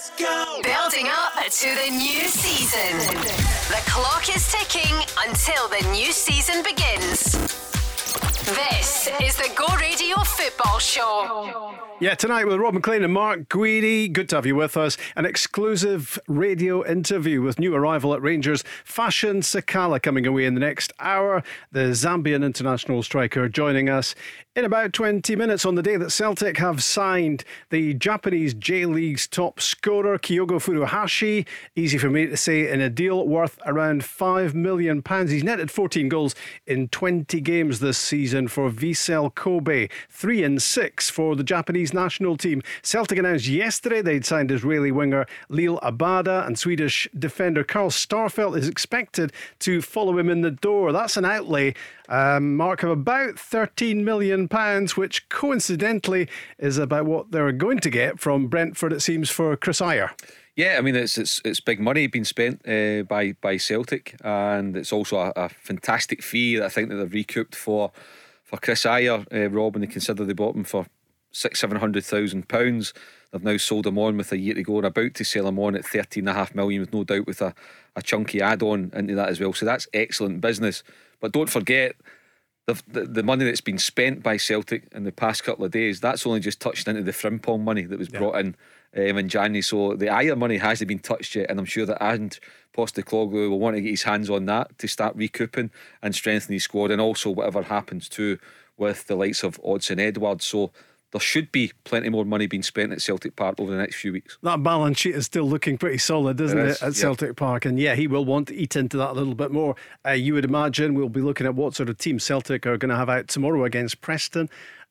Let's go. Building up to the new season. The clock is ticking until the new season begins. This is the Go Radio Football Show. Yeah, tonight with Rob MacLean and Mark Guidi. Good to have you with us. An exclusive radio interview with new arrival at Rangers, Fashion Sakala, coming away in the next hour. The Zambian international striker joining us in about 20 minutes on the day that Celtic have signed the Japanese J League's top scorer, Kyogo Furuhashi. Easy for me to say, in a deal worth around £5 million. He's netted 14 goals in 20 games this season for Vissel Kobe, three and six for the Japanese national team. Celtic announced yesterday they'd signed Israeli winger Liel Abada and Swedish defender Carl Starfelt is expected to follow him in the door. That's an outlay um, mark of about £13 million, which coincidentally is about what they're going to get from Brentford, it seems, for Chris Ajer. Yeah, I mean it's it's it's big money being spent uh, by by Celtic, and it's also a, a, fantastic fee that I think that they've recouped for for Chris Ajer, uh, Rob, and they consider they bought him for six seven hundred thousand pounds. They've now sold him on with a year to go and about to sell him on at thirteen and a half million, with no doubt with a, a chunky add on into that as well. So that's excellent business. But don't forget the, the, money that's been spent by Celtic in the past couple of days. That's only just touched into the Frimpong money that was yeah. brought in um, in January. So the Ajer money hasn't been touched yet, and I'm sure that and Postecoglou will want to get his hands on that to start recouping and strengthening his squad, and also whatever happens too with the likes of Odsonne Edouard. So there should be plenty more money being spent at Celtic Park over the next few weeks. That balance sheet is still looking pretty solid, isn't it, is, it at Celtic Park? And yeah, he will want to eat into that a little bit more. Uh, you would imagine we'll be looking at what sort of team Celtic are going to have out tomorrow against Preston.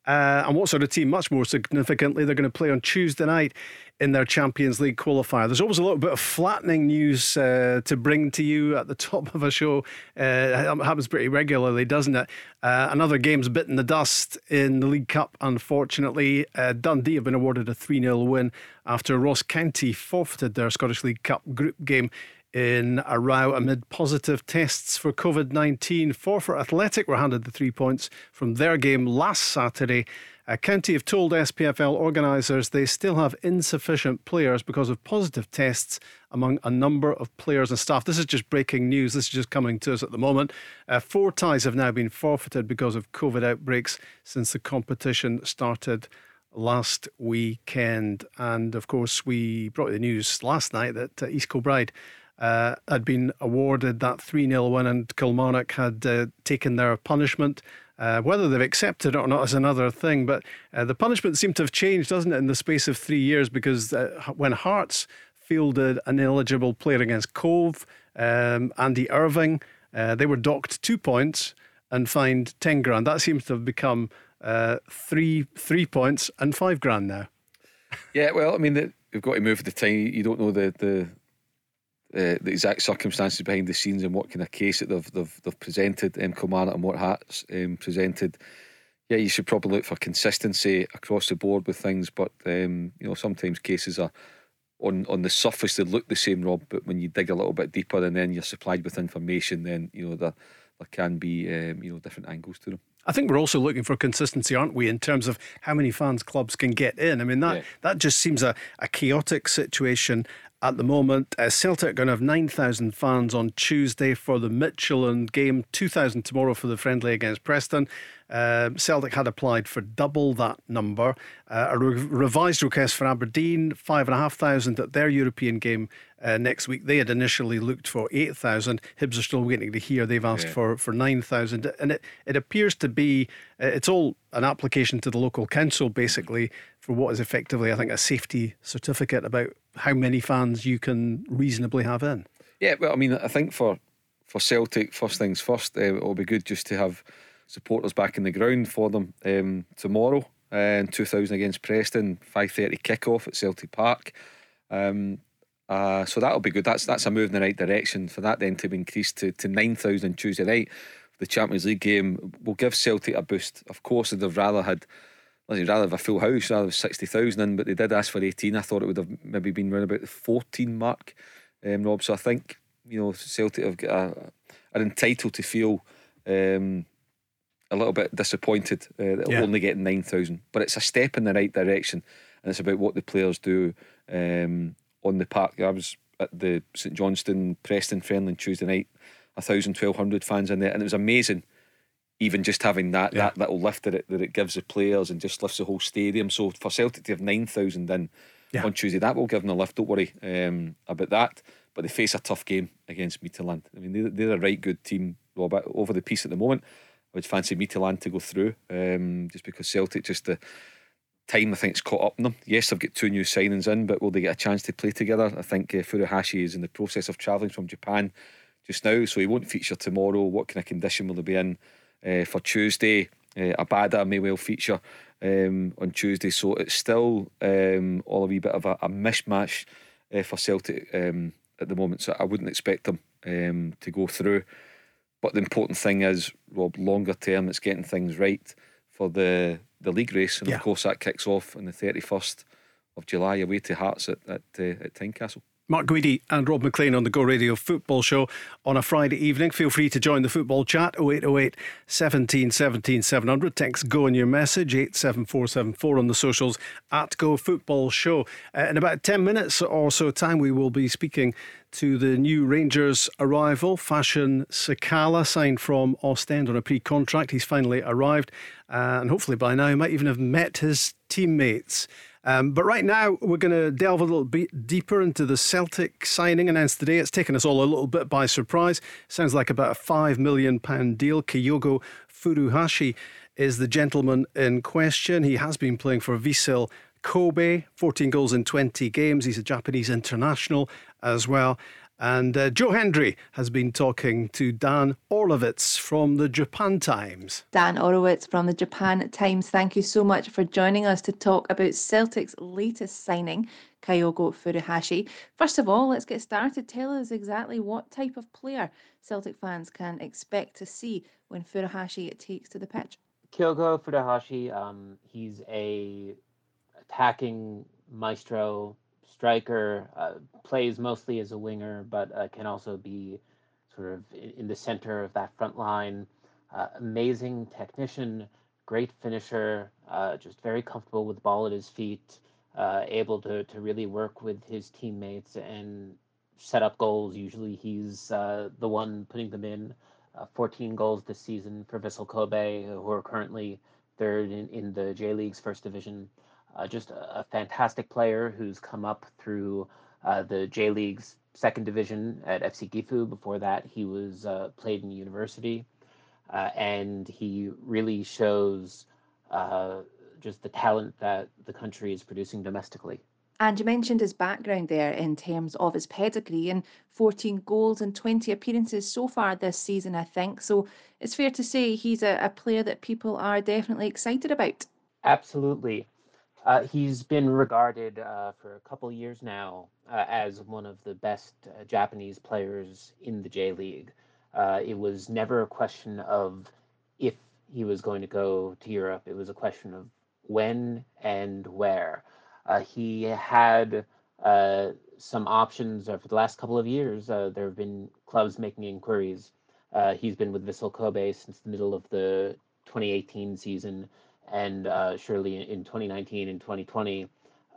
Uh, and what sort of team, much more significantly, they're going to play on Tuesday night in their Champions League qualifier. There's always a little bit of flattening news uh, to bring to you at the top of a show. Uh, it happens pretty regularly, doesn't it? Uh, another game's bitten the dust in the League Cup, unfortunately. Uh, Dundee have been awarded a 3 0 win after Ross County forfeited their Scottish League Cup group game in a row amid positive tests for COVID 19. Forfar Athletic were handed the three points from their game last Saturday a County have told SPFL organisers they still have insufficient players because of positive tests among a number of players and staff. This is just breaking news. This is just coming to us at the moment. Uh, four ties have now been forfeited because of COVID outbreaks since the competition started last weekend. And of course, we brought the news last night that uh, East Kilbride. Uh, had been awarded that 3 0 win, and Kilmarnock had uh, taken their punishment uh, whether they've accepted it or not is another thing, but uh, the punishment seemed to have changed, doesn't it, in the space of three years? Because uh, when Hearts fielded an ineligible player against Cove, um, Andy Irving, uh, they were docked two points and fined 10 grand. That seems to have become three, three points and five grand now. Yeah, well, I mean, the, you've got to move with the time. You don't know the, the uh, the exact circumstances behind the scenes and what kind of case that they've they've, they've presented um, Kilmarnock and what Hearts um, presented. Yeah, you should probably look for consistency across the board with things, but um, you know sometimes cases are on on the surface they look the same, Rob, but when you dig a little bit deeper and then you're supplied with information, then you know there there can be um, you know different angles to them. I think we're also looking for consistency, aren't we, in terms of how many fans clubs can get in? I mean, that, yeah. that just seems a, a chaotic situation at the moment. Uh, Celtic are going to have 9,000 fans on Tuesday for the Midtjylland game, 2,000 tomorrow for the friendly against Preston. Uh, Celtic had applied for double that number. Uh, a re- revised request for Aberdeen, 5,500 at their European game uh, next week. They had initially looked for 8,000. Hibs are still waiting to hear. They've asked yeah. for, for 9,000. And it, it appears to be, uh, it's all an application to the local council, basically, for what is effectively, I think, a safety certificate about how many fans you can reasonably have in. Yeah, well, I mean, I think for for Celtic, first things first, uh, it'll be good just to have supporters back in the ground for them um, tomorrow. Uh, 2000 against Preston, 5:30 kickoff at Celtic Park. Um, uh, so that'll be good. That's that's a move in the right direction. For that then to be increased to, to 9,000 Tuesday night, the Champions League game will give Celtic a boost. Of course, they've rather had They'd rather have a full house, rather have 60,000 in, but they did ask for 18. I thought it would have maybe been around about the 14 mark, um, Rob. So I think, you know, Celtic have are entitled to feel um, a little bit disappointed uh, that yeah. only get 9,000. But it's a step in the right direction, and it's about what the players do um, on the park. I was at the St Johnstone Preston friendly Tuesday night, a thousand, twelve hundred fans in there, and it was amazing. Even just having that yeah. that little lift that it that it gives the players and just lifts the whole stadium. So for Celtic to have nine thousand in yeah. on Tuesday, that will give them a lift. Don't worry um, about that. But they face a tough game against Midtjylland. I mean, they're, they're a right good team, Rob, over the piece at the moment. Would fancy Midtjylland to go through, um, just because Celtic just the time I think it's caught up in them. Yes, they've got two new signings in, but will they get a chance to play together? I think uh, Furuhashi is in the process of travelling from Japan just now, so he won't feature tomorrow. What kind of condition will he be in uh, for Tuesday? Uh, Abada may well feature um, on Tuesday, so it's still um, all a wee bit of a, a mishmash uh, for Celtic um, at the moment. So I wouldn't expect them um, to go through. But the important thing is, Rob, longer term, it's getting things right for the the league race, and yeah. of course that kicks off on the thirty first of July away to Hearts at at, uh, at Tynecastle. Mark Guidi and Rob MacLean on the Go Radio Football Show on a Friday evening. Feel free to join the football chat 0808 17 17 700. Text Go in your message 87474 on the socials at Go Football Show. Uh, in about 10 minutes or so time, we will be speaking to the new Rangers arrival. Fashion Sakala signed from Ostend on a pre contract. He's finally arrived, uh, and hopefully by now he might even have met his teammates. Um, but right now, we're going to delve a little bit deeper into the Celtic signing announced today. It's taken us all a little bit by surprise. Sounds like about a £5 million deal. Kyogo Furuhashi is the gentleman in question. He has been playing for Vissel Kobe, 14 goals in 20 games. He's a Japanese international as well. And uh, Joe Hendry has been talking to Dan Orlowitz from the Japan Times. Dan Orlowitz from the Japan Times, thank you so much for joining us to talk about Celtic's latest signing, Kyogo Furuhashi. First of all, let's get started. Tell us exactly what type of player Celtic fans can expect to see when Furuhashi takes to the pitch. Kyogo Furuhashi, um, he's a attacking maestro striker, uh, plays mostly as a winger, but uh, can also be sort of in the center of that front line. Uh, amazing technician, great finisher, uh, just very comfortable with the ball at his feet, uh, able to, to really work with his teammates and set up goals. Usually he's the one putting them in. 14 goals this season for Vissel Kobe, who are currently third in, in the J League's first division. Uh, just a, a, fantastic player who's come up through uh, the J League's second division at FC Gifu. Before that, he was uh, played in university, uh, and he really shows uh, just the talent that the country is producing domestically. And you mentioned his background there in terms of his pedigree and 14 goals and 20 appearances so far this season, I think. So it's fair to say he's a, a player that people are definitely excited about. Absolutely. Uh, he's been regarded uh, for a couple years now uh, as one of the best uh, Japanese players in the J League. Uh, it was never a question of if he was going to go to Europe, it was a question of when and where. Uh, he had some options for the last couple of years. there have been clubs making inquiries. he's been with Vissel Kobe since the middle of the 2018 season and uh, surely in 2019 and 2020,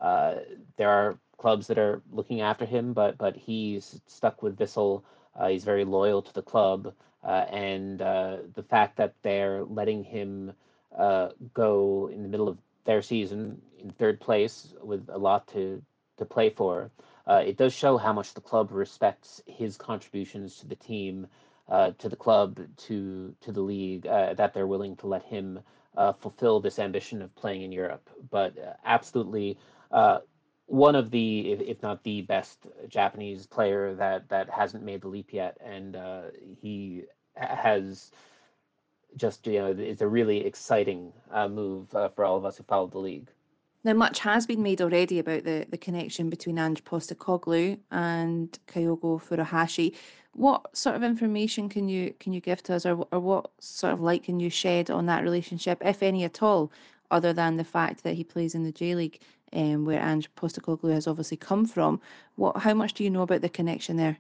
uh, there are clubs that are looking after him, but but he's stuck with Vissel. Uh, he's very loyal to the club, uh, and uh, the fact that they're letting him uh, go in the middle of their season in third place with a lot to to play for, it does show how much the club respects his contributions to the team, to the club, to to the league. that they're willing to let him uh, fulfill this ambition of playing in Europe. But uh, absolutely, uh, one of the, if, if, not the best Japanese player that that hasn't made the leap yet, and uh, he has just you know it's a really exciting uh, move uh, for all of us who follow the league. Now, much has been made already about the, the connection between Ange Postecoglou and Kyogo Furuhashi. What sort of information can you can you give to us, or or what sort of light can you shed on that relationship, if any at all, other than the fact that he plays in the J League, um, where Ange Postecoglou has obviously come from? What how much do you know about the connection there?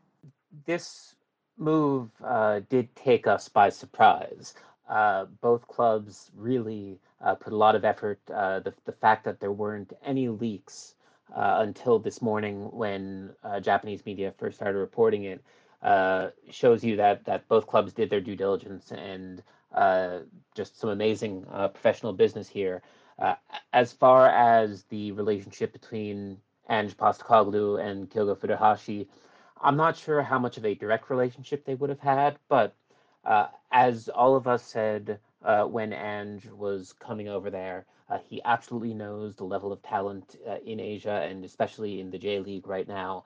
This move uh, did take us by surprise. Uh, both clubs really uh, put a lot of effort. Uh, the, the fact that there weren't any leaks uh, until this morning when uh, Japanese media first started reporting it uh, shows you that that both clubs did their due diligence and uh, just some amazing uh, professional business here. Uh, as far as the relationship between Ange Postecoglou and Kyogo Furuhashi, I'm not sure how much of a direct relationship they would have had, but as all of us said when Ange was coming over there, uh, he absolutely knows the level of talent uh, in Asia and especially in the J League right now.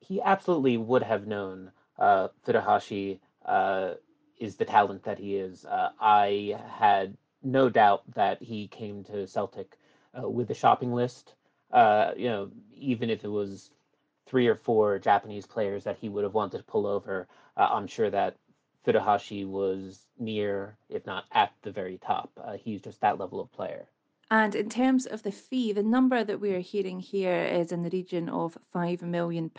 Uh, he absolutely would have known uh, Furuhashi uh, is the talent that he is. Uh, I had no doubt that he came to Celtic with a shopping list. you know, even if it was three or four Japanese players that he would have wanted to pull over, I'm sure that Furuhashi was near, if not at the very top. Uh, he's just that level of player. And in terms of the fee, the number that we are hearing here is in the region of £5 million.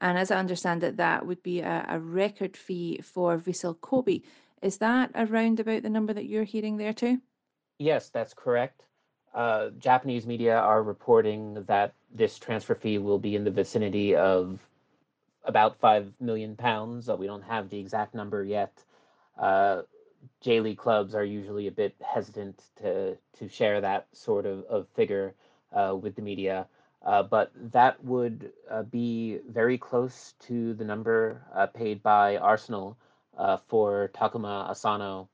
And as I understand it, that would be a, a record fee for Vissel Kobe. Is that around about the number that you're hearing there too? Yes, that's correct. Uh, Japanese media are reporting that this transfer fee will be in the vicinity of about five million pounds. We don't have the exact number yet. Uh, J League clubs are usually a bit hesitant to to share that sort of, of figure uh, with the media, uh, but that would uh, be very close to the number uh, paid by Arsenal for Takuma Asano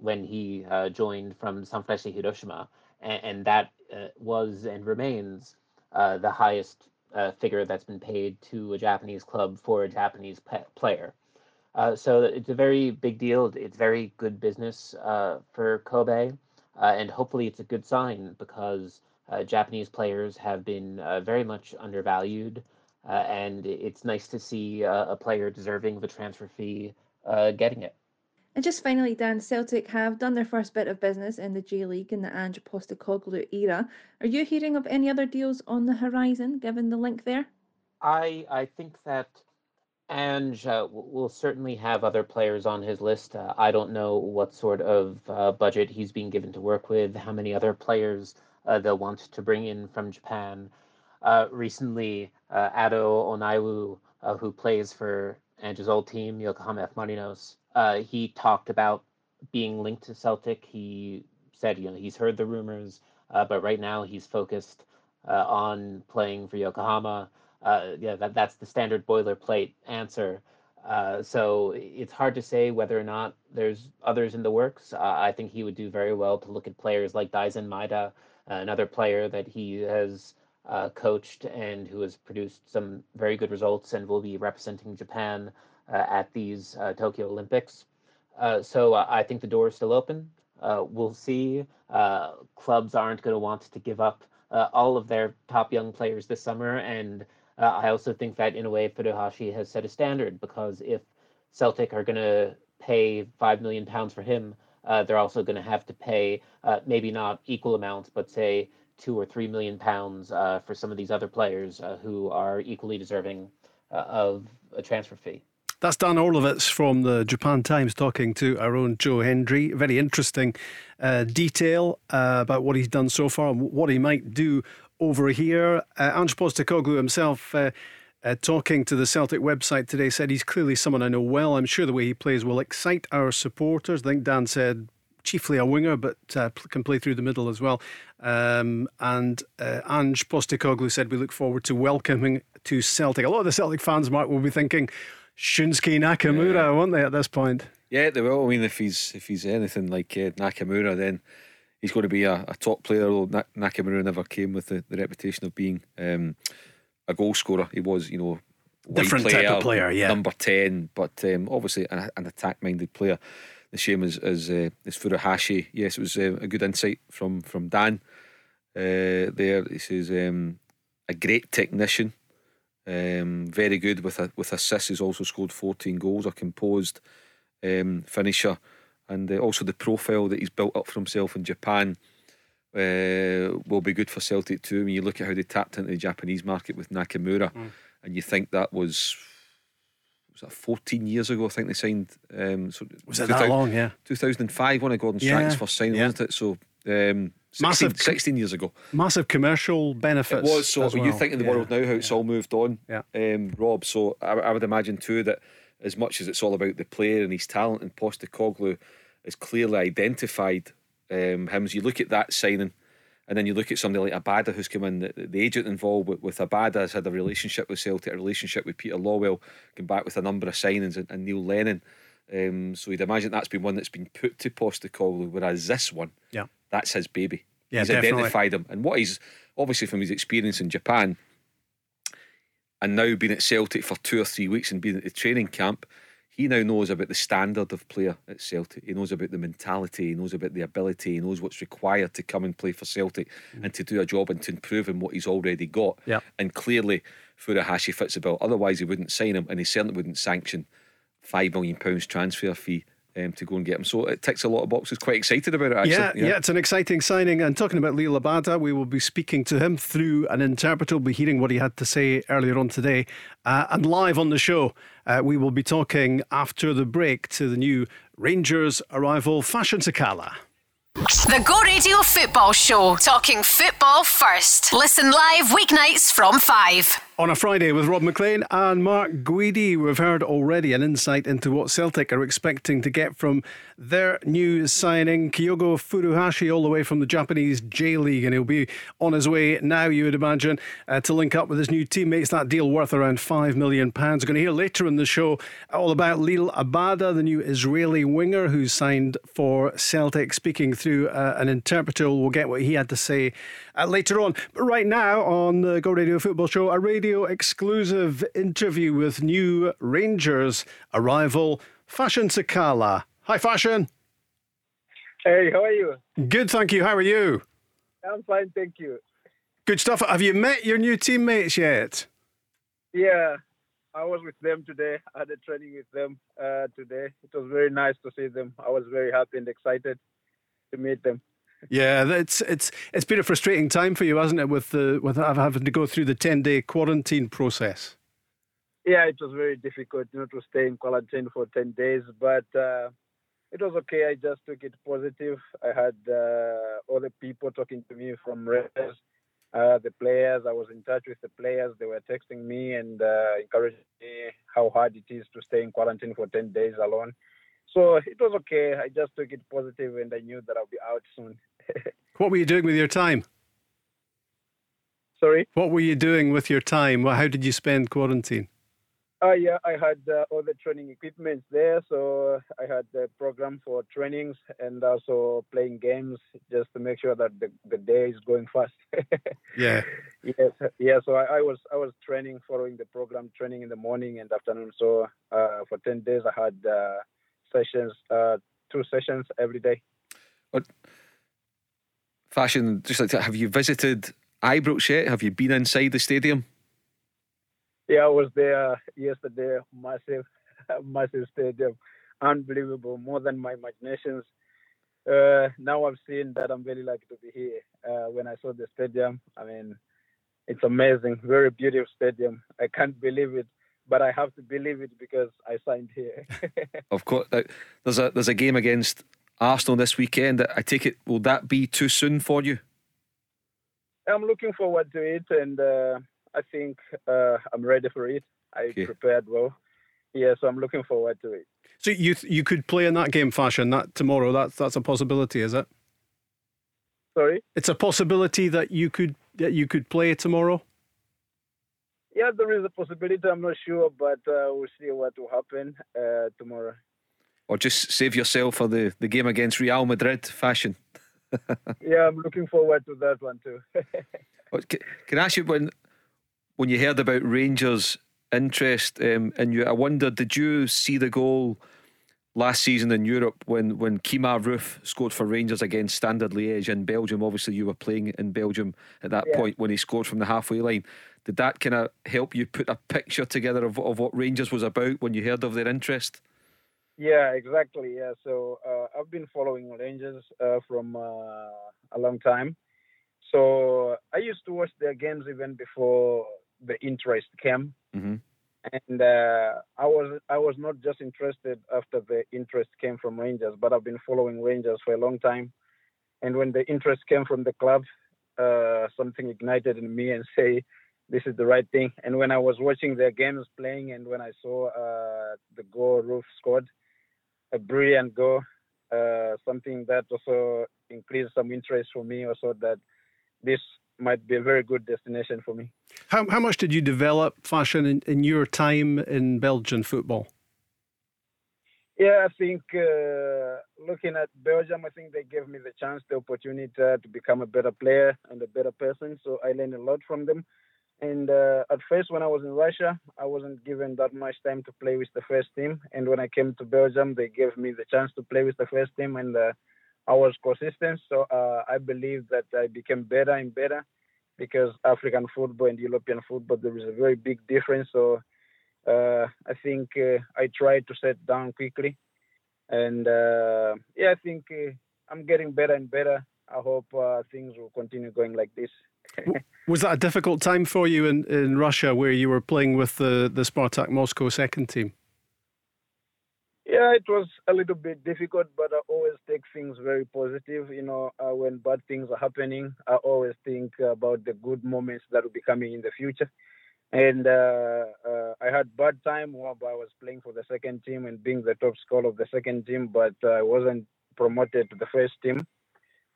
when he joined from Sanfrecce Hiroshima, and, and that was and remains the highest uh, figure that's been paid to a Japanese club for a Japanese pe- player. Uh, so it's a very big deal. It's very good business uh, for Kobe, uh, and hopefully it's a good sign because uh, Japanese players have been uh, very much undervalued, and it's nice to see a player deserving of a transfer fee getting it. And just finally, Dan, Celtic have done their first bit of business in the J League in the Ange Postecoglou era. Are you hearing of any other deals on the horizon, given the link there? I I think that Ange uh, will certainly have other players on his list. Uh, I don't know what sort of uh, budget he's being given to work with, how many other players uh, they'll want to bring in from Japan. Uh, recently, uh, Ado Onaiwu, who plays for Ange's old team, Yokohama F. Marinos, he talked about being linked to Celtic. He said, you know, he's heard the rumors, but right now he's focused on playing for Yokohama. Uh, yeah, that, that's the standard boilerplate answer. Uh, so it's hard to say whether or not there's others in the works. Uh, I think he would do very well to look at players like Daizen Maeda, another player that he has coached and who has produced some very good results and will be representing Japan uh, at these uh, Tokyo Olympics. Uh, so I think the door is still open. we'll see. clubs aren't going to want to give up all of their top young players this summer, and I also think that in a way Furuhashi has set a standard because if Celtic are going to pay five million pounds for him, uh, they're also going to have to pay uh, maybe not equal amounts, but say two or three million pounds uh, for some of these other players who are equally deserving of a transfer fee. That's Dan Orlowitz from the Japan Times talking to our own Joe Hendry. Very interesting uh, detail uh, about what he's done so far and what he might do over here. Uh, Ange Postecoglou himself. Uh, uh, talking to the Celtic website today, said he's clearly someone I know well. I'm sure the way he plays will excite our supporters. I think Dan said chiefly a winger, but uh, can play through the middle as well. Um, and uh, Ange Postecoglou said we look forward to welcoming to Celtic. A lot of the Celtic fans, Mark, will be thinking, Shunsuke Nakamura, yeah. won't they, at this point? Yeah, they will. I mean, if he's if he's anything like uh, Nakamura, then he's going to be a, a top player. Although Nakamura never came with the, the reputation of being um, a goal scorer. He was, you know, different player, type of player, yeah, number ten, but um, obviously an, an attack-minded player. The shame is is, uh, as Furuhashi. Yes, it was uh, a good insight from from Dan. Uh, there, he says um, a great technician um, very good with a, with assists. He's also scored 14 goals. A composed um, finisher, and uh, also the profile that he's built up for himself in Japan uh, will be good for Celtic too. When you look at how they tapped into the Japanese market with Nakamura, mm. and you think that was was that 14 years ago? I think they signed. Um, so was it that long? Yeah, 2005 one of Gordon Strachan's yeah. first signing, yeah. wasn't it? So um, 16, massive, 16 years ago. Massive commercial benefits. It was. So well. you think in the yeah. world now how it's all moved on, yeah. um, Rob. So I, I, would imagine too that as much as it's all about the player and his talent, and Postecoglou is clearly identified um, him. As you look at that signing, and then you look at somebody like Abada who's come in, the, the agent involved with, with, Abada has had a relationship with Celtic, a relationship with Peter Lawwell, come back with a number of signings, and, and Neil Lennon. Um, so you'd imagine that's been one that's been put to Postecoglou, whereas this one, yeah, that's his baby. Yeah, he's definitely. identified him, and what he's obviously from his experience in Japan, and now being at Celtic for two or three weeks and being at the training camp, he now knows about the standard of player at Celtic. He knows about the mentality. He knows about the ability. He knows what's required to come and play for Celtic mm. and to do a job and to improve on what he's already got. Yeah. And clearly, Furuhashi fits the bill. Otherwise, he wouldn't sign him, and he certainly wouldn't sanction five million pounds transfer fee um, to go and get him. So it ticks a lot of boxes. Quite excited about it, actually. Yeah, yeah, yeah, it's an exciting signing. And talking about Liel Abada, we will be speaking to him through an interpreter. We'll be hearing what he had to say earlier on today. Uh, and live on the show, uh, we will be talking after the break to the new Rangers arrival, Fashion Sakala. The Go Radio Football Show, talking football first. Listen live weeknights from 5. On a Friday with Rob MacLean and Mark Guidi, we've heard already an insight into what Celtic are expecting to get from their new signing, Kyogo Furuhashi, all the way from the Japanese J League, and he'll be on his way now, you would imagine, uh, to link up with his new teammates. That deal worth around £5 million. We're going to hear later in the show all about Liel Abada, the new Israeli winger who's signed for Celtic, speaking through uh, an interpreter. We'll get what he had to say uh, later on. But right now on the Go Radio Football Show, a radio exclusive interview with new Rangers arrival, Fashion Sakala. Hi, Fashion. Hey, how are you? Good, thank you. How are you? I'm fine, thank you. Good stuff. Have you met your new teammates yet? Yeah, I was with them today. I had a training with them uh, today. It was very nice to see them. I was very happy and excited to meet them. Yeah, it's it's it's been a frustrating time for you, hasn't it, with the with having to go through the ten day quarantine process. Yeah, it was very difficult, you know, to stay in quarantine for ten days, but uh, it was okay. I just took it positive. I had uh, all the people talking to me from Rangers, uh, the players. I was in touch with the players. They were texting me and uh, encouraging me how hard it is to stay in quarantine for ten days alone. So it was okay. I just took it positive and I knew that I'll be out soon. What were you doing with your time? Sorry? What were you doing with your time? How did you spend quarantine? Uh, yeah, I had uh, all the training equipment there. So I had the program for trainings and also playing games just to make sure that the, the day is going fast. yeah. Yes. Yeah. So I, I, was I was training, following the program, training in the morning and afternoon. So uh, for 10 days, I had uh, sessions, uh, two sessions every day. But fashion, just like that, have you visited Ibrox yet? Have you been inside the stadium? Yeah, I was there yesterday. Massive, massive stadium, unbelievable, more than my imaginations. Uh, now I've seen that I'm very lucky to be here. Uh, when I saw the stadium, I mean, it's amazing, very beautiful stadium. I can't believe it but I have to believe it because I signed here. of course, there's a there's a game against Arsenal this weekend. I take it will that be too soon for you? I'm looking forward to it, and uh, I think uh, I'm ready for it. I okay. prepared well. Yeah, so I'm looking forward to it. So you you could play in that game fashion that tomorrow. That's that's a possibility, is it? Sorry. It's a possibility that you could that you could play tomorrow yeah, there is a possibility. I'm not sure, but uh, we'll see what will happen uh, tomorrow. Or just save yourself for the, the game against Real Madrid fashion. yeah, I'm looking forward to that one too. can, I ask you when when you heard about Rangers' interest um, in you? I wonder, did you see the goal last season in Europe when when Kemar Roofe scored for Rangers against Standard Liège in Belgium? Obviously, you were playing in Belgium at that yeah. point when he scored from the halfway line. Did that kind of help you put a picture together of, of what Rangers was about when you heard of their interest? Yeah, exactly. Yeah, so uh, I've been following Rangers uh, from uh, a long time. So I used to watch their games even before the interest came, mm-hmm. and uh, I was I was not just interested after the interest came from Rangers, but I've been following Rangers for a long time. And when the interest came from the club, uh, something ignited in me and say, this is the right thing. And when I was watching their games playing, and when I saw uh, the goal Roofe scored, a brilliant goal, uh, something that also increased some interest for me. Also, that this might be a very good destination for me. How how much did you develop fashion in, in your time in Belgian football? Yeah, I think uh, looking at Belgium, I think they gave me the chance, the opportunity to become a better player and a better person. So I learned a lot from them. And uh, at first, when I was in Russia, I wasn't given that much time to play with the first team. And when I came to Belgium, they gave me the chance to play with the first team, and uh, I was consistent. So uh, I believe that I became better and better because African football and European football there is a very big difference. So uh, I think uh, I tried to set down quickly, and uh, yeah, I think I'm getting better and better. I hope things will continue going like this. Was that a difficult time for you in, in Russia where you were playing with the, the Spartak Moscow second team? Yeah, it was a little bit difficult, but I always take things very positive. You know, uh, when bad things are happening, I always think about the good moments that will be coming in the future. And uh, uh, I had bad time while I was playing for the second team and being the top scorer of the second team, but I wasn't promoted to the first team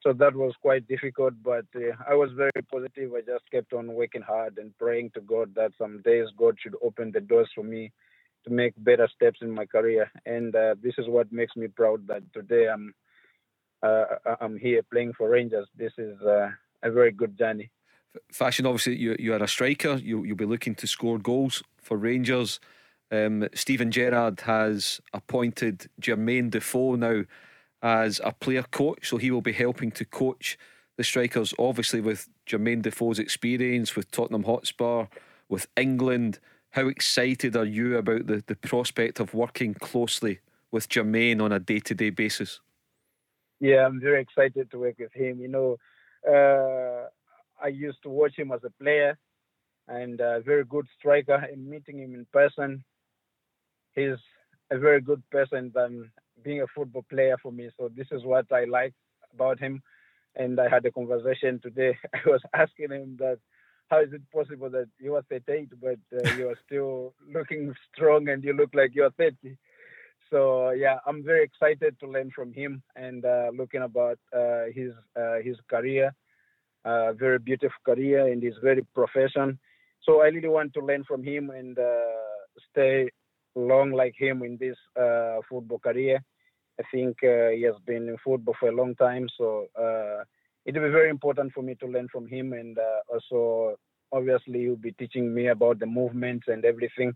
so that was quite difficult but uh, i was very positive. I just kept on working hard and praying to god that some days god should open the doors for me to make better steps in my career. And uh, this is what makes me proud that today i'm uh, i'm here playing for rangers. This is uh, a very good journey. Fashion obviously you, you are a striker. You, you'll be looking to score goals for rangers. Um, Steven Gerrard has appointed Jermaine Defoe. Now as a player coach, so he will be helping to coach the strikers, obviously with Jermaine Defoe's experience with Tottenham Hotspur, with England. How excited are you about the, the prospect of working closely with Jermaine on a day to day basis? Yeah, I'm very excited to work with him. You know, uh, I used to watch him as a player and a very good striker. And meeting him in person, he's a very good person than being a football player for me. So this is what I like about him. And I had a conversation today. I was asking him that how is it possible that you are 38 but uh, you are still looking strong and you look like you're 30 so yeah i'm very excited to learn from him and uh, looking about uh, his uh, his career uh, very beautiful career and his very profession so i really want to learn from him and uh, stay long like him in this football career. I think uh, he has been in football for a long time, so uh, it will be very important for me to learn from him, and uh, also obviously he'll be teaching me about the movements and everything.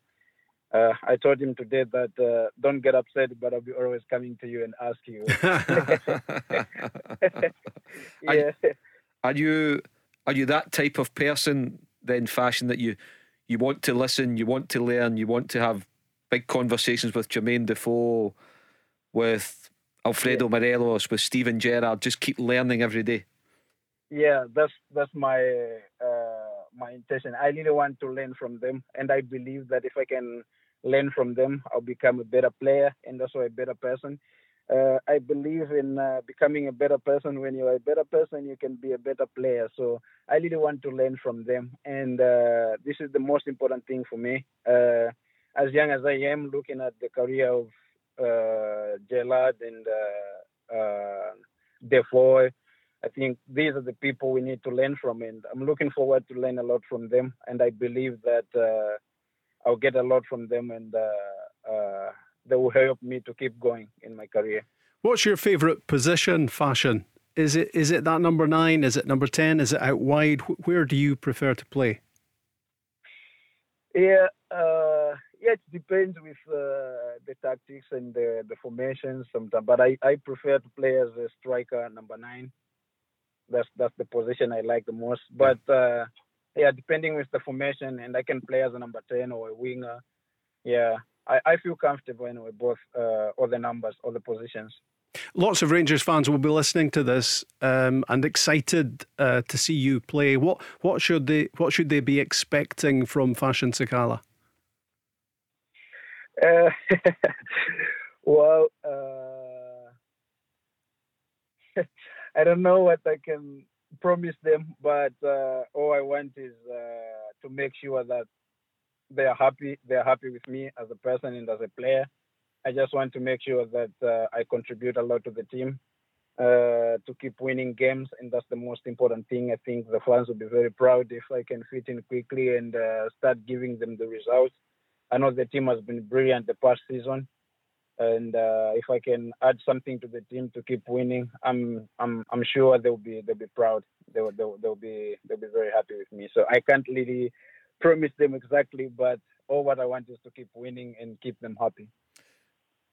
Uh, I told him today that uh, don't get upset, but I'll be always coming to you and ask you. yeah. Are, are you are you that type of person then, fashion that you you want to listen, you want to learn, you want to have big conversations with Jermaine Defoe, with Alfredo yeah. Morelos, with Steven Gerrard. Just keep learning every day. Yeah, that's that's my uh, my intention. I really want to learn from them, and I believe that if I can learn from them, I'll become a better player and also a better person. Uh, I believe in uh, becoming a better person. When you're a better person, you can be a better player. So I really want to learn from them, and uh, this is the most important thing for me. Uh, as young as I am, looking at the career of uh, and uh, uh, Defoe, I think these are the people we need to learn from, and I'm looking forward to learn a lot from them. And I believe that uh, I'll get a lot from them, and uh, uh, they will help me to keep going in my career. What's your favourite position, fashion? Is it is it that number nine? Is it number ten? Is it out wide? Where do you prefer to play? Yeah, uh, yeah, it depends with uh, the tactics and the, the formations sometimes. But I, I prefer to play as a striker, number nine. That's that's the position I like the most. But uh, yeah, depending with the formation, and I can play as a number ten or a winger. Yeah, I, I feel comfortable anyway, both uh, all the numbers, all the positions. Lots of Rangers fans will be listening to this um, and excited uh, to see you play. What what should they what should they be expecting from Fashion Sakala? Uh, well, uh, I don't know what I can promise them, but uh, all I want is uh, to make sure that they are happy. They are happy with me as a person and as a player. I just want to make sure that uh, I contribute a lot to the team uh, to keep winning games, and that's the most important thing. I think the fans will be very proud if I can fit in quickly and start giving them the results. I know the team has been brilliant the past season, and uh, if I can add something to the team to keep winning, I'm I'm I'm sure they'll be they'll be proud. They'll they'll, they'll be they'll be very happy with me. So I can't really promise them exactly, but all what I want is to keep winning and keep them happy.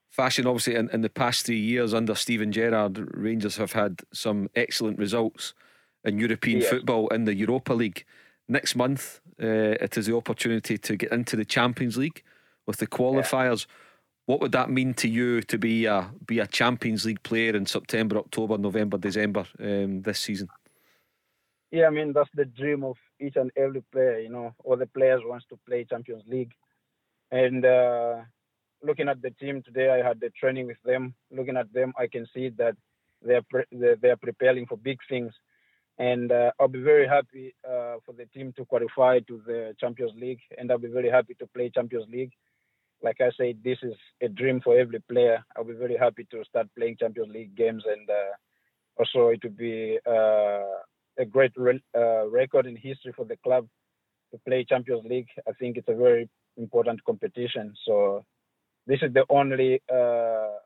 Fashion, obviously, in, in the past three years under Steven Gerrard, Rangers have had some excellent results in European yes. football in the Europa League. Next month, uh, it is the opportunity to get into the Champions League with the qualifiers. Yeah. What would that mean to you to be a be a Champions League player in September, October, November, December um, this season? Yeah, I mean that's the dream of each and every player. You know, all the players wants to play Champions League, and uh, looking at the team today, I had the training with them. Looking at them, I can see that they are pre- they are preparing for big things, and uh, I'll be very happy uh, for the team to qualify to the Champions League, and I'll be very happy to play Champions League like I said, this is a dream for every player. I'll be very happy to start playing Champions League games, and uh, also it will be uh, a great re- uh, record in history for the club to play Champions League. I think it's a very important competition. So this is the only uh,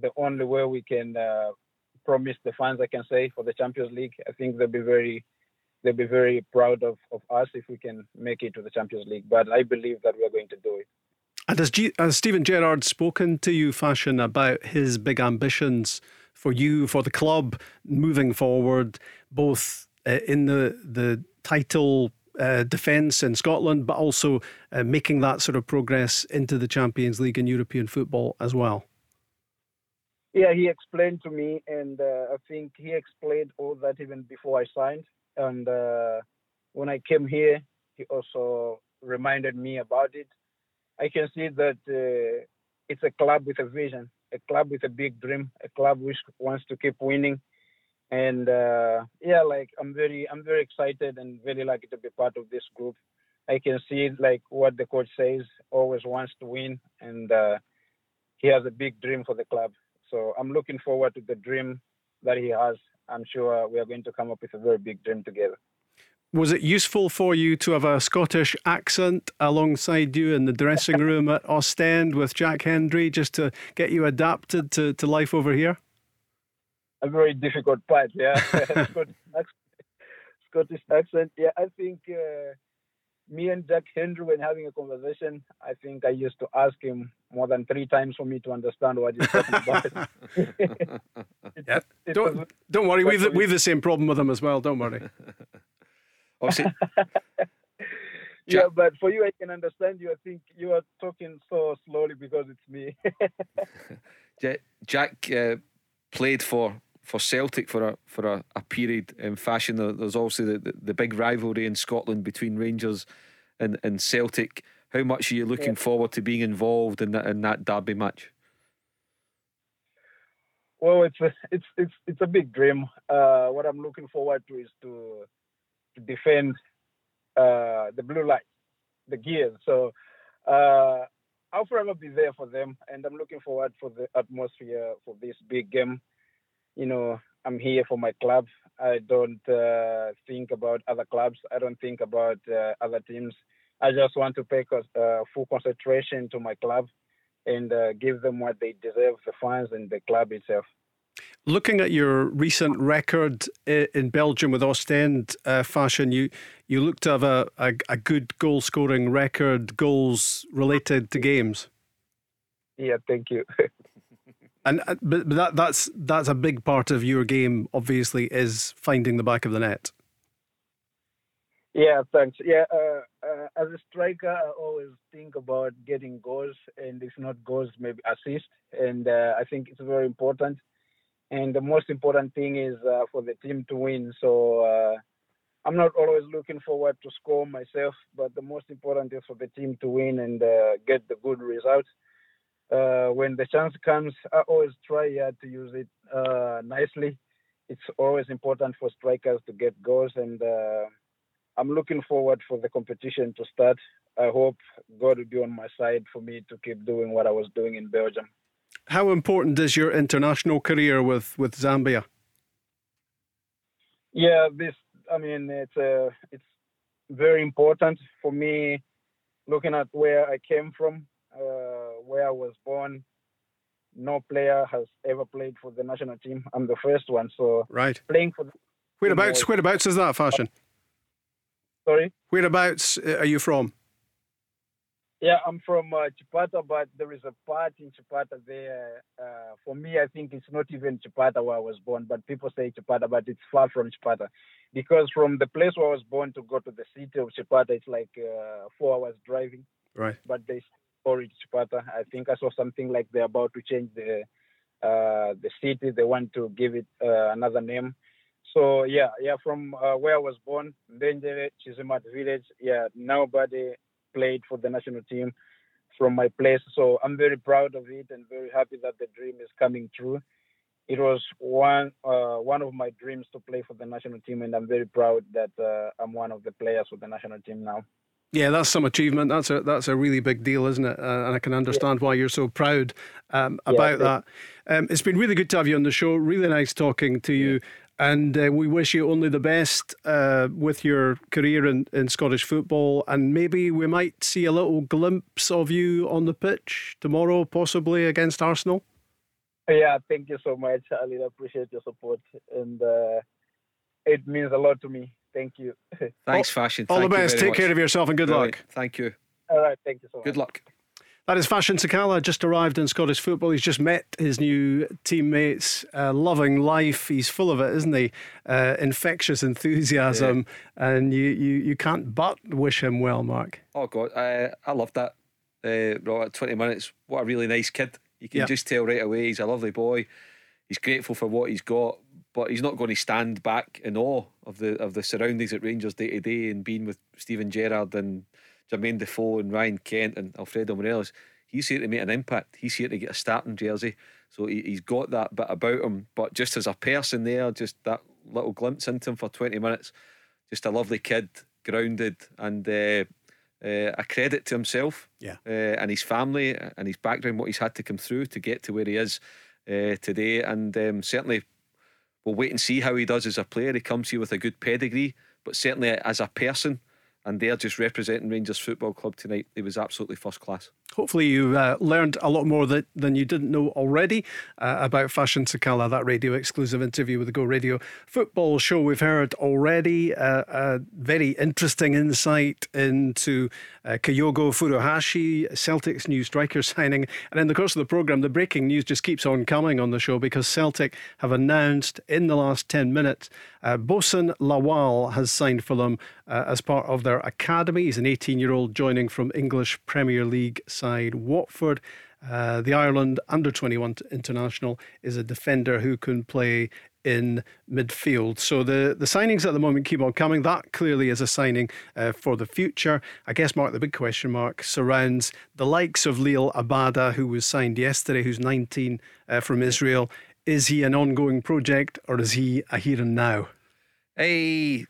the only way we can promise the fans, I can say, for the Champions League. I think they'll be very they'll be very proud of, of us if we can make it to the Champions League. But I believe that we are going to do it. And has, G- has Steven Gerrard spoken to you, Fashion, about his big ambitions for you, for the club, moving forward, both uh, in the, the title uh, defence in Scotland, but also uh, making that sort of progress into the Champions League and European football as well? Yeah, he explained to me, and uh, I think he explained all that even before I signed. And uh, when I came here, he also reminded me about it I can see that uh, it's a club with a vision, a club with a big dream, a club which wants to keep winning. And uh, yeah, like I'm very, I'm very excited and very lucky to be part of this group. I can see like what the coach says, always wants to win, and uh, he has a big dream for the club. So I'm looking forward to the dream that he has. I'm sure we are going to come up with a very big dream together. Was it useful for you to have a Scottish accent alongside you in the dressing room at Ostend with Jack Hendry just to get you adapted to, to life over here? A very difficult part, yeah. Scottish accent, yeah. I think uh, me and Jack Hendry, when having a conversation, I think I used to ask him more than three times for me to understand what you're talking about. yeah. don't, don't worry, we've, we've the same problem with them as well, don't worry. Obviously. yeah, but for you, I can understand you. I think you are talking so slowly because it's me. Jack uh, played for for Celtic for a for a, a period in fashion. There's also the, the, the, big rivalry in Scotland between Rangers and, and Celtic. How much are you looking yeah. forward to being involved in that in that derby match? Well, it's a, it's it's it's a big dream. Uh, what I'm looking forward to is to to defend uh, the blue light, the gears. So uh, I'll forever be there for them, and I'm looking forward for the atmosphere for this big game. You know, I'm here for my club. I don't uh, think about other clubs. I don't think about uh, other teams. I just want to pay uh, full concentration to my club and uh, give them what they deserve, the fans and the club itself. Looking at your recent record in Belgium with Ostend uh, fashion, you you look to have a, a, a good goal scoring record, goals related to games. Yeah, thank you. and uh, but, but that that's that's a big part of your game. Obviously, is finding the back of the net. Yeah, thanks. Yeah, uh, uh, as a striker, I always think about getting goals, and if not goals, maybe assist. And uh, I think it's very important and the most important thing is uh, for the team to win. So uh, I'm not always looking forward to score myself, but the most important is for the team to win and uh, get the good results. Uh, when the chance comes, I always try to use it nicely. it's always important for strikers to get goals, and I'm looking forward for the competition to start. I hope God will be on my side for me to keep doing what I was doing in Belgium. How important is your international career with, with Zambia? Yeah, this. I mean, it's uh, it's very important for me. Looking at where I came from, uh, where I was born, no player has ever played for the national team. I'm the first one, so right playing for. The whereabouts? Whereabouts is that fashion? Sorry. Whereabouts uh, are you from? Yeah, I'm from uh, Chipata, but there is a part in Chipata there. Uh, for me, I think it's not even Chipata where I was born, but people say Chipata, but it's far from Chipata. Because from the place where I was born to go to the city of Chipata, it's like uh, four hours driving. Right. But they call it Chipata. I think I saw something like they're about to change the uh, the city. They want to give it uh, another name. So yeah, yeah, from uh, where I was born, Ndengere, Chizimat village. Yeah, nobody played for the national team from my place. So I'm very proud of it and very happy that the dream is coming true. It was one uh, one of my dreams to play for the national team, and I'm very proud that uh, I'm one of the players for the national team now. Yeah, that's some achievement. That's a that's a really big deal, isn't it? Uh, and I can understand yeah. why you're so proud um, about yeah, that. Um, it's been really good to have you on the show. Really nice talking to you. And uh, we wish you only the best uh, with your career in, in Scottish football. And maybe we might see a little glimpse of you on the pitch tomorrow, possibly against Arsenal. Yeah, thank you so much, Ali. I appreciate your support. And uh, it means a lot to me. Thank you. Thanks, Fashion. All thank the best. Take much. care of yourself and good Brilliant. luck. Thank you. All right. Thank you so much. Good luck. That is Fashion Sakala, just arrived in Scottish football. He's just met his new teammates, uh, loving life. He's full of it, isn't he? Uh, infectious enthusiasm, yeah. and you, you, you can't but wish him well, Mark. Oh, God, I, I love that. Uh, 20 minutes. What a really nice kid. You can yeah. just tell right away he's a lovely boy. He's grateful for what he's got, but he's not going to stand back in awe of the of the surroundings at Rangers day to day and being with Steven Gerrard and Jermaine Defoe and Ryan Kent and Alfredo Morelos. He's here to make an impact. He's here to get a starting jersey. So he, has got that bit about him. But just as a person there, just that little glimpse into him for 20 minutes, just a lovely kid, grounded, and uh, uh, a credit to himself yeah. uh, and his family and his background, what he's had to come through to get to where he is uh, today. And um, certainly, we'll wait and see how he does as a player. He comes here with a good pedigree, but certainly as a person, and they're just representing Rangers Football Club tonight. It was absolutely first class. Hopefully, you uh, learned a lot more that, than you didn't know already uh, about Fashion Sakala, that radio exclusive interview with the Go Radio football show. We've heard already uh, a very interesting insight into uh, Kyogo Furuhashi, Celtic's new striker signing. And in the course of the programme, the breaking news just keeps on coming on the show because Celtic have announced in the last 10 minutes uh, Bosun Lawal has signed for them uh, as part of their academy. He's an 18 year old joining from English Premier League side Watford. Uh, the Ireland under 21 international is a defender who can play in midfield. So the, the signings at the moment keep on coming. That clearly is a signing uh, for the future. I guess, Mark, the big question mark surrounds the likes of Liel Abada, who was signed yesterday, who's 19 uh, from Israel. Is he an ongoing project or is he a here and now? I,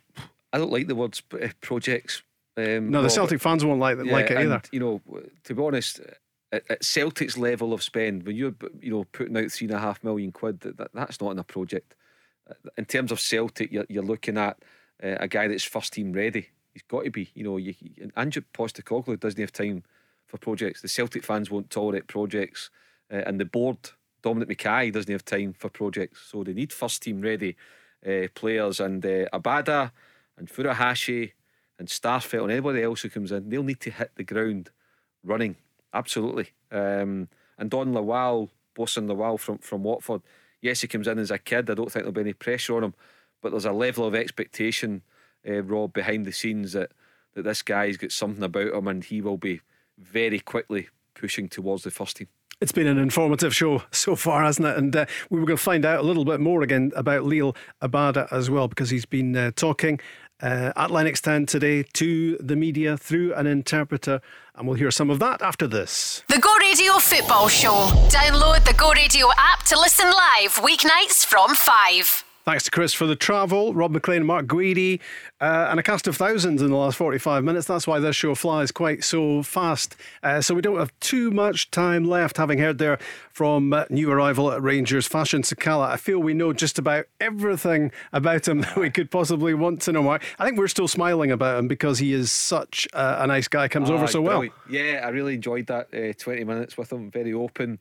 I don't like the words projects um, no, the Celtic fans won't like, yeah, like it either. you know, to be honest, at, at, Celtic's level of spend, when you're you know putting out three and a half million quid, that, that's not in a project. In terms of Celtic, you're, you're looking at uh, a guy that's first team ready. He's got to be. You know, you, Ange Postecoglou doesn't have time for projects. The Celtic fans won't tolerate projects, uh, and the board, Dominic McKay, doesn't have time for projects. So they need first team ready uh, players, and uh, Abada and Furuhashi and Starfelt and anybody else who comes in, they'll need to hit the ground running. Absolutely. Um, and Don Lawal, Bosun Lawal from, from Watford, yes, he comes in as a kid. I don't think there'll be any pressure on him, but there's a level of expectation, uh, Rob, behind the scenes that, that this guy's got something about him and he will be very quickly pushing towards the first team. It's been an informative show so far, hasn't it? And uh, we were going to find out a little bit more again about Liel Abada as well, because he's been uh, talking uh, at Lennoxtown today to the media through an interpreter. And we'll hear some of that after this. The Go Radio Football Show. Download the Go Radio app to listen live weeknights from 5. Thanks to Chris for the travel, Rob MacLean, Mark Guidi, uh, and a cast of thousands in the last 45 minutes. That's why this show flies quite so fast. Uh, so we don't have too much time left, having heard there from uh, new arrival at Rangers, Fashion Sakala. I feel we know just about everything about him that we could possibly want to know. Mark. I think we're still smiling about him because he is such a, a nice guy, comes over so well. Yeah, I really enjoyed that uh, 20 minutes with him. Very open,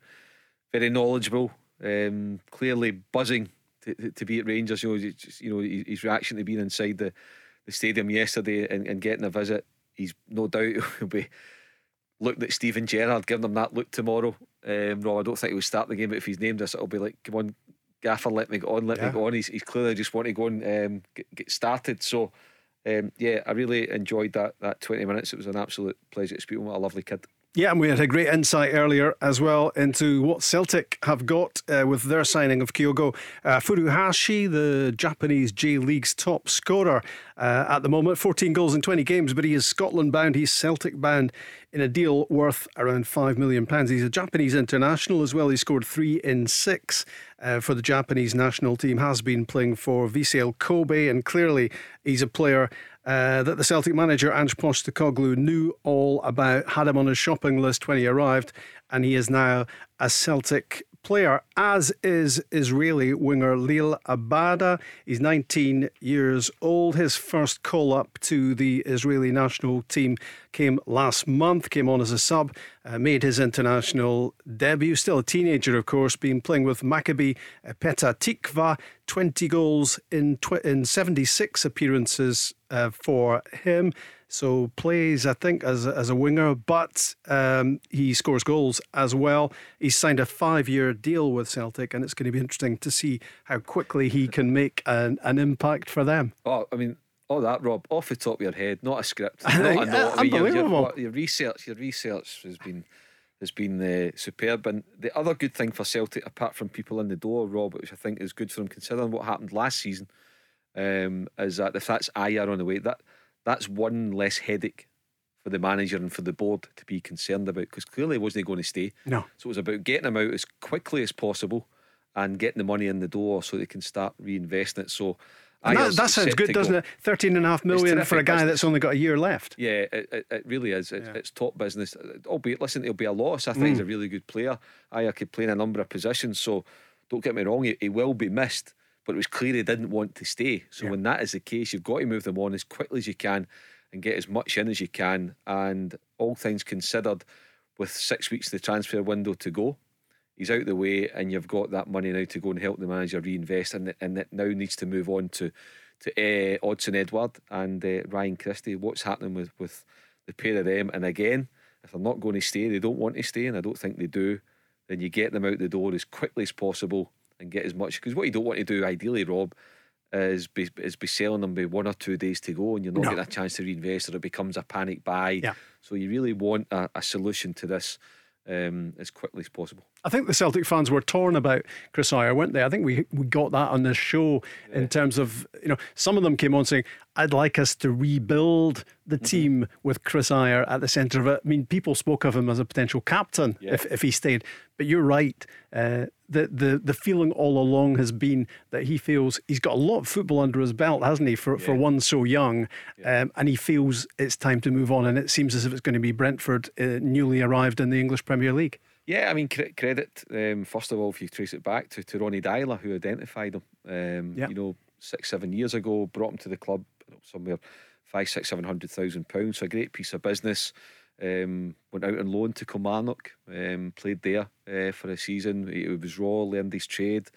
very knowledgeable, um, clearly buzzing to, to be at Rangers. You know, just, you know his reaction to being inside the, the stadium yesterday and, and getting a visit. He's no doubt will be looked at Steven Gerrard, giving him that look tomorrow. Um, Rob, I don't think he will start the game, but if he's named us, it'll be like, come on, Gaffer, let me go on, let yeah. me go on. He's, he's clearly just want to go and um, get, get started. So, um, yeah, I really enjoyed that that 20 minutes. It was an absolute pleasure to speak with him. What a lovely kid. Yeah, and we had a great insight earlier as well into what Celtic have got uh, with their signing of Kyogo uh, Furuhashi, the Japanese J League's top scorer uh, at the moment. 14 goals in 20 games, but he is Scotland bound, he's Celtic bound in a deal worth around £5 million. He's a Japanese international as well. He scored three in six uh, for the Japanese national team, has been playing for Vissel Kobe, and clearly he's a player uh, that the Celtic manager Ange Postecoglou knew all about, had him on his shopping list when he arrived, and he is now a Celtic player, as is Israeli winger Liel Abada. He's 19 years old. His first call up to the Israeli national team came last month, came on as a sub, uh, made his international debut. Still a teenager, of course, been playing with Maccabi Petah Tikva. 20 goals in, tw- in 76 appearances uh, for him. So plays, I think, as a, as a winger, but um, he scores goals as well. He's signed a five-year deal with Celtic, and it's going to be interesting to see how quickly he can make an, an impact for them. Oh, I mean, all that, Rob, off the top of your head, not a script, not a note. I mean, your, your, your, research, your research has been has been uh, superb. And the other good thing for Celtic, apart from people in the door, Rob, which I think is good for them considering what happened last season, um, is that if that's Ajer on the way, that that's one less headache for the manager and for the board to be concerned about because clearly he wasn't going to stay. No. So it was about getting him out as quickly as possible and getting the money in the door so they can start reinvesting it. So that, that, sounds good, doesn't go. it? Thirteen and a half million for a guy that's only got a year left. Yeah, it, it, it really is. It, yeah. It's top business. Albeit, listen, it'll be a loss. I think mm. he's a really good player. I could play in a number of positions. So don't get me wrong, he, he will be missed but it was clear he didn't want to stay. So yeah. when that is the case, you've got to move them on as quickly as you can and get as much in as you can. And all things considered, with six weeks of the transfer window to go, he's out the way, and you've got that money now to go and help the manager reinvest, and and it now needs to move on to to uh, Odsonne Edouard and uh, Ryan Christie. What's happening with with the pair of them? And again, if they're not going to stay, they don't want to stay, and I don't think they do. Then you get them out the door as quickly as possible and get as much because what you don't want to do ideally, Rob, is be is be selling them by one or two days to go, and you're not no. getting a chance to reinvest, or it becomes a panic buy. Yeah. So you really want a, a solution to this um, as quickly as possible. I think the Celtic fans were torn about Chris Ajer, weren't they? I think we we got that on this show yeah. in terms of you know some of them came on saying I'd like us to rebuild the mm-hmm. team with Chris Ajer at the centre of it. I mean, people spoke of him as a potential captain yeah. if, if he stayed. But you're right. Uh, the, the the feeling all along has been that he feels he's got a lot of football under his belt, hasn't he, for, yeah. for one so young? Um, and he feels it's time to move on. And it seems as if it's going to be Brentford, uh, newly arrived in the English Premier League. Yeah, I mean, credit, um, first of all, if you trace it back to, to Ronny Deila, who identified him, um, you know, six, seven years ago, brought him to the club somewhere five, six, seven hundred thousand pounds. So a great piece of business. Um, went out on loan to Kilmarnock, um, played there uh, for a season. It was raw, learned his trade,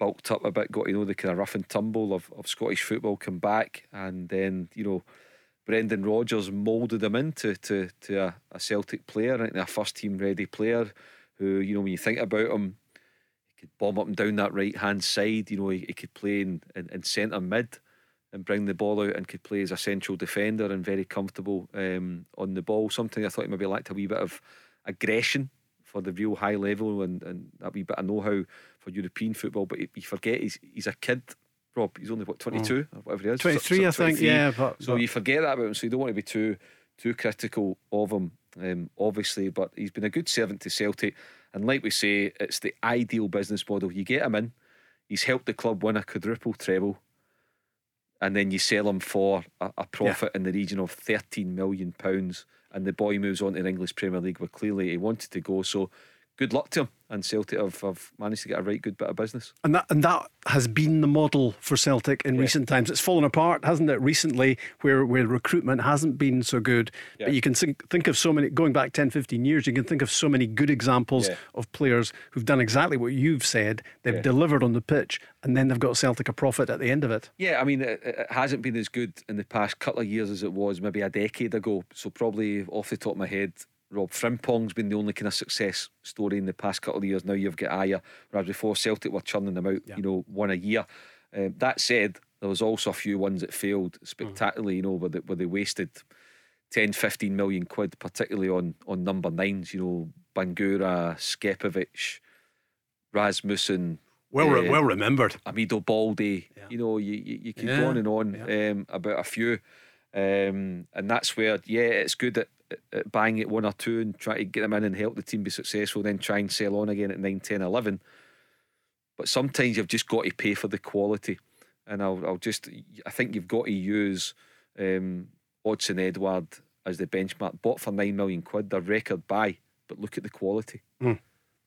bulked up a bit, got you know the kind of rough and tumble of, of Scottish football, come back, and then, you know, Brendan Rodgers moulded him into to, to a, a Celtic player, a first team ready player who, you know, when you think about him, he could bomb up and down that right hand side, you know, he, he could play in, in, in centre mid and bring the ball out and could play as a central defender and very comfortable um, on the ball. Something I thought he maybe lacked a wee bit of aggression for the real high level and, and a wee bit of know how for European football. But you forget he's he's a kid. Rob, he's only what twenty two oh. or whatever he is. Twenty three, so, so I think. Yeah, but, so but... you forget that about him. So you don't want to be too too critical of him, um, obviously. But he's been a good servant to Celtic, and like we say, it's the ideal business model. You get him in He's helped the club win a quadruple treble. And then you sell him for a, a profit yeah. in the region of £13 million. And the boy moves on to the English Premier League where clearly he wanted to go. So good luck to him. And Celtic have, have managed to get a right good bit of business. And that and that has been the model for Celtic in yeah. recent times. It's fallen apart, hasn't it, recently, where, where recruitment hasn't been so good. Yeah. But you can think, of so many, going back 10, 15 years, you can think of so many good examples yeah. of players who've done exactly what you've said. They've delivered on the pitch, and then they've got Celtic a profit at the end of it. Yeah, I mean, it, it hasn't been as good in the past couple of years as it was maybe a decade ago. So, probably off the top of my head, Rob Frimpong's been the only kind of success story in the past couple of years. Now you've got Ajer, whereas before Celtic were churning them out, yeah. you know, one a year. Um, that said, there was also a few ones that failed spectacularly, mm. you know, where they, where they wasted 10, 15 million quid, particularly on on number nines, you know, Bangura, Scepovic, Rasmussen. Well, uh, well remembered. Amido Balde. Yeah. You know, you, you, you keep yeah. going and on um, about a few. Um, and that's where, yeah, it's good that at buying it one or two and try to get them in and help the team be successful, then try and sell on again at 9, 10, 11. But sometimes you've just got to pay for the quality. And I'll, I'll just, I think you've got to use um, Odsonne Edouard as the benchmark. Bought for 9 million quid, the record buy, but look at the quality. Mm.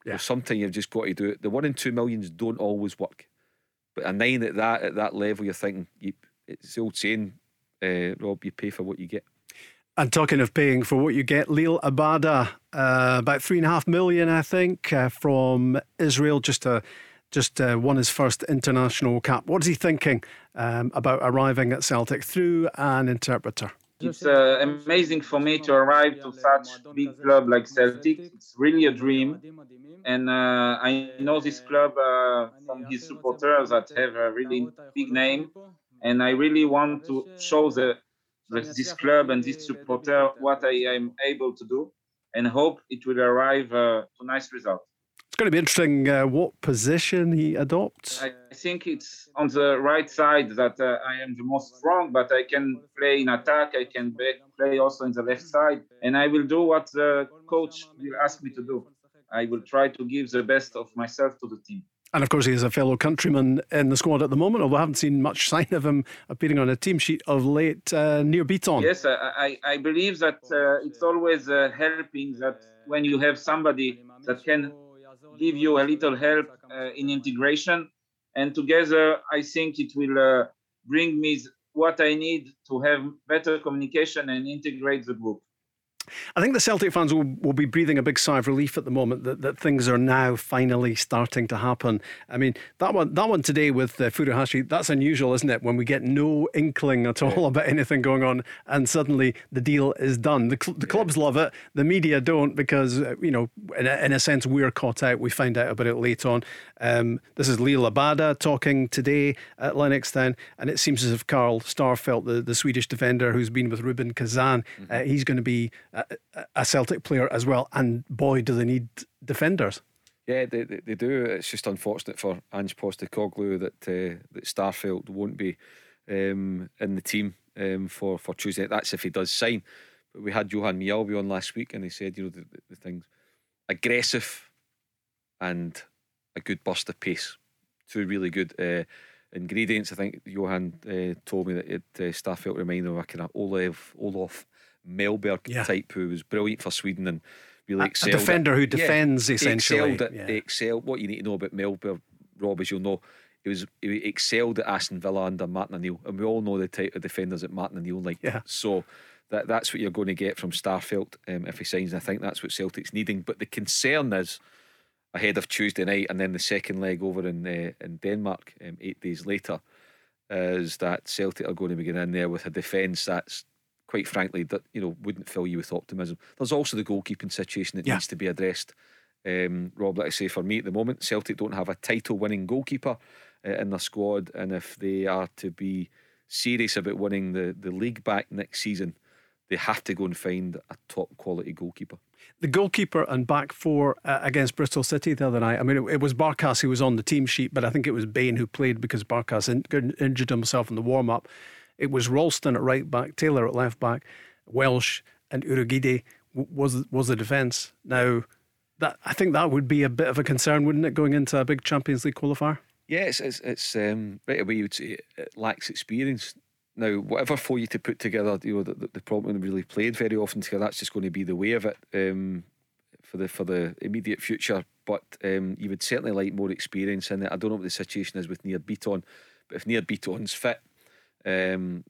Yeah. sometimes you've just got to do it. The one in two millions don't always work. But a nine at that at that level, you're thinking, you, it's the old saying, uh, Rob, you pay for what you get. And talking of paying for what you get, Liel Abada, uh, about three and a half million, I think, uh, from Israel, just uh, just uh, won his first international cap. What is he thinking um, about arriving at Celtic through an interpreter? It's uh, amazing for me to arrive to such big club like Celtic. It's really a dream, and uh, I know this club from his supporters that have a really big name, and I really want to show the this club and this supporter what I am able to do and hope it will arrive uh, to nice result. It's going to be interesting uh, what position he adopts. I think it's on the right side that uh, I am the most strong, but I can play in attack. I can play also in the left side, and I will do what the coach will ask me to do. I will try to give the best of myself to the team. And of course, he is a fellow countryman in the squad at the moment, although I haven't seen much sign of him appearing on a team sheet of late uh, Nir Bitton. Yes, I, I believe that uh, it's always uh, helping that when you have somebody that can give you a little help uh, in integration. And together, I think it will uh, bring me what I need to have better communication and integrate the group. I think the Celtic fans will, will be breathing a big sigh of relief at the moment that, that things are now finally starting to happen. I mean, that one that one today with uh, Furuhashi, that's unusual, isn't it? When we get no inkling at all yeah. about anything going on and suddenly the deal is done. The, cl- the yeah. clubs love it, the media don't because, uh, you know, in a, in a, sense, we're caught out. We find out about it late on. Um, this is Liel Abada talking today at Lennoxtown, and it seems as if Carl Starfelt, the, the Swedish defender who's been with Rubin Kazan, mm-hmm. uh, he's going to be a, a Celtic player as well. And boy, do they need defenders. Yeah, they, they, they do. It's just unfortunate for Ange Postecoglou that uh, that Starfelt won't be um, in the team um, for for Tuesday. That's if he does sign. But we had Johan Mjällby on last week, and he said, you know, the, the things aggressive and a good burst of pace. Two really good uh, ingredients. I think Johan uh, told me that it, uh, Starfelt reminded him of a kind of Olaf, Olaf Mellberg yeah. type who was brilliant for Sweden and really excelled. A defender at, who defends yeah, essentially. Excelled at, yeah. excelled. What you need to know about Mellberg, Rob, as you'll know, he was he excelled at Aston Villa under Martin O'Neill, and we all know the type of defenders that Martin O'Neill like. Yeah. So that that's what you're going to get from Starfelt um, if he signs. And I think that's what Celtic's needing. But the concern is ahead of Tuesday night, and then the second leg over in uh, in Denmark um, eight days later, is that Celtic are going to be getting in there with a defence that's quite frankly, that you know wouldn't fill you with optimism. There's also the goalkeeping situation that yeah. needs to be addressed. Um, Rob, like I say, for me at the moment, Celtic don't have a title-winning goalkeeper uh, in their squad, and if they are to be serious about winning the the league back next season, they have to go and find a top quality goalkeeper. The goalkeeper and back four uh, against Bristol City the other night. I mean, it, it, was Barkas who was on the team sheet, but I think it was Bain who played because Barkas in, injured himself in the warm up. It was Ralston at right back, Taylor at left back, Welsh and Urhoghide was was the defence. Now, that I think that would be a bit of a concern, wouldn't it, going into a big Champions League qualifier? Yeah, it's it's, it's um, right away you would say it lacks experience. Now, whatever for you to put together, you know, the, the problem really played very often together. That's just going to be the way of it um, for the for the immediate future. But um, you would certainly like more experience in it. I don't know what the situation is with Nir Bitton, but if Nir Bitton's fit, um,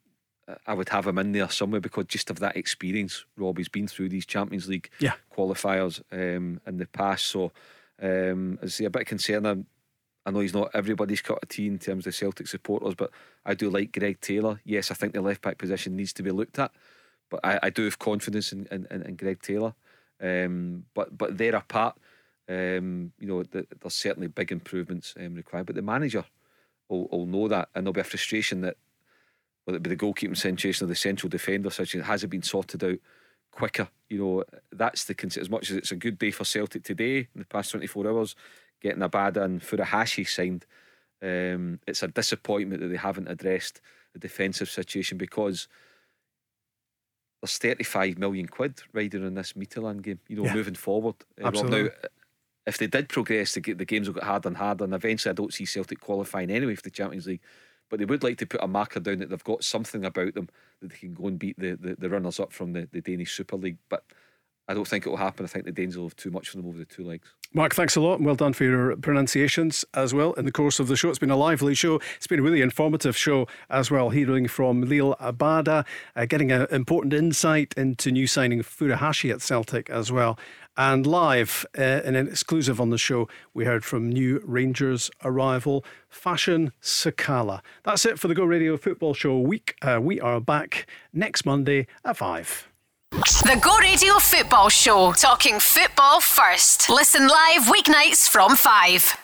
I would have him in there somewhere because just of that experience. Robbie's been through these Champions League yeah. qualifiers um, in the past, so um, I see a bit concerned. I know he's not everybody's cut of tea in terms of Celtic supporters, but I do like Greg Taylor. Yes, I think the left back position needs to be looked at, but I, I do have confidence in, in, in Greg Taylor. Um, but but they're apart. Um, you know, the, there's certainly big improvements um, required, but the manager will, will know that, and there'll be a frustration that whether it be the goalkeeping situation or the central defender situation has it been sorted out quicker. You know, that's the as much as it's a good day for Celtic today in the past 24 hours, getting a Abada and Furuhashi signed. Um, it's a disappointment that they haven't addressed the defensive situation because there's 35 million quid riding on this Midtjylland game, you know, yeah. moving forward. Uh, Absolutely. now, if they did progress, the, the games will get harder and harder, and eventually I don't see Celtic qualifying anyway for the Champions League. But they would like to put a marker down that they've got something about them that they can go and beat the, the, the runners up from the, the Danish Super League. But I don't think it will happen. I think the Danes will have too much for them over the two legs. Mark, thanks a lot and well done for your pronunciations as well in the course of the show. It's been a lively show. It's been a really informative show as well, hearing from Liel Abada, uh, getting an important insight into new signing Furuhashi at Celtic as well. And live uh, in an exclusive on the show, we heard from new Rangers arrival, Fashion Sakala. That's it for the Go Radio Football Show week. Uh, we are back next Monday at 5. The Go Radio Football Show, talking football first. Listen live weeknights from 5.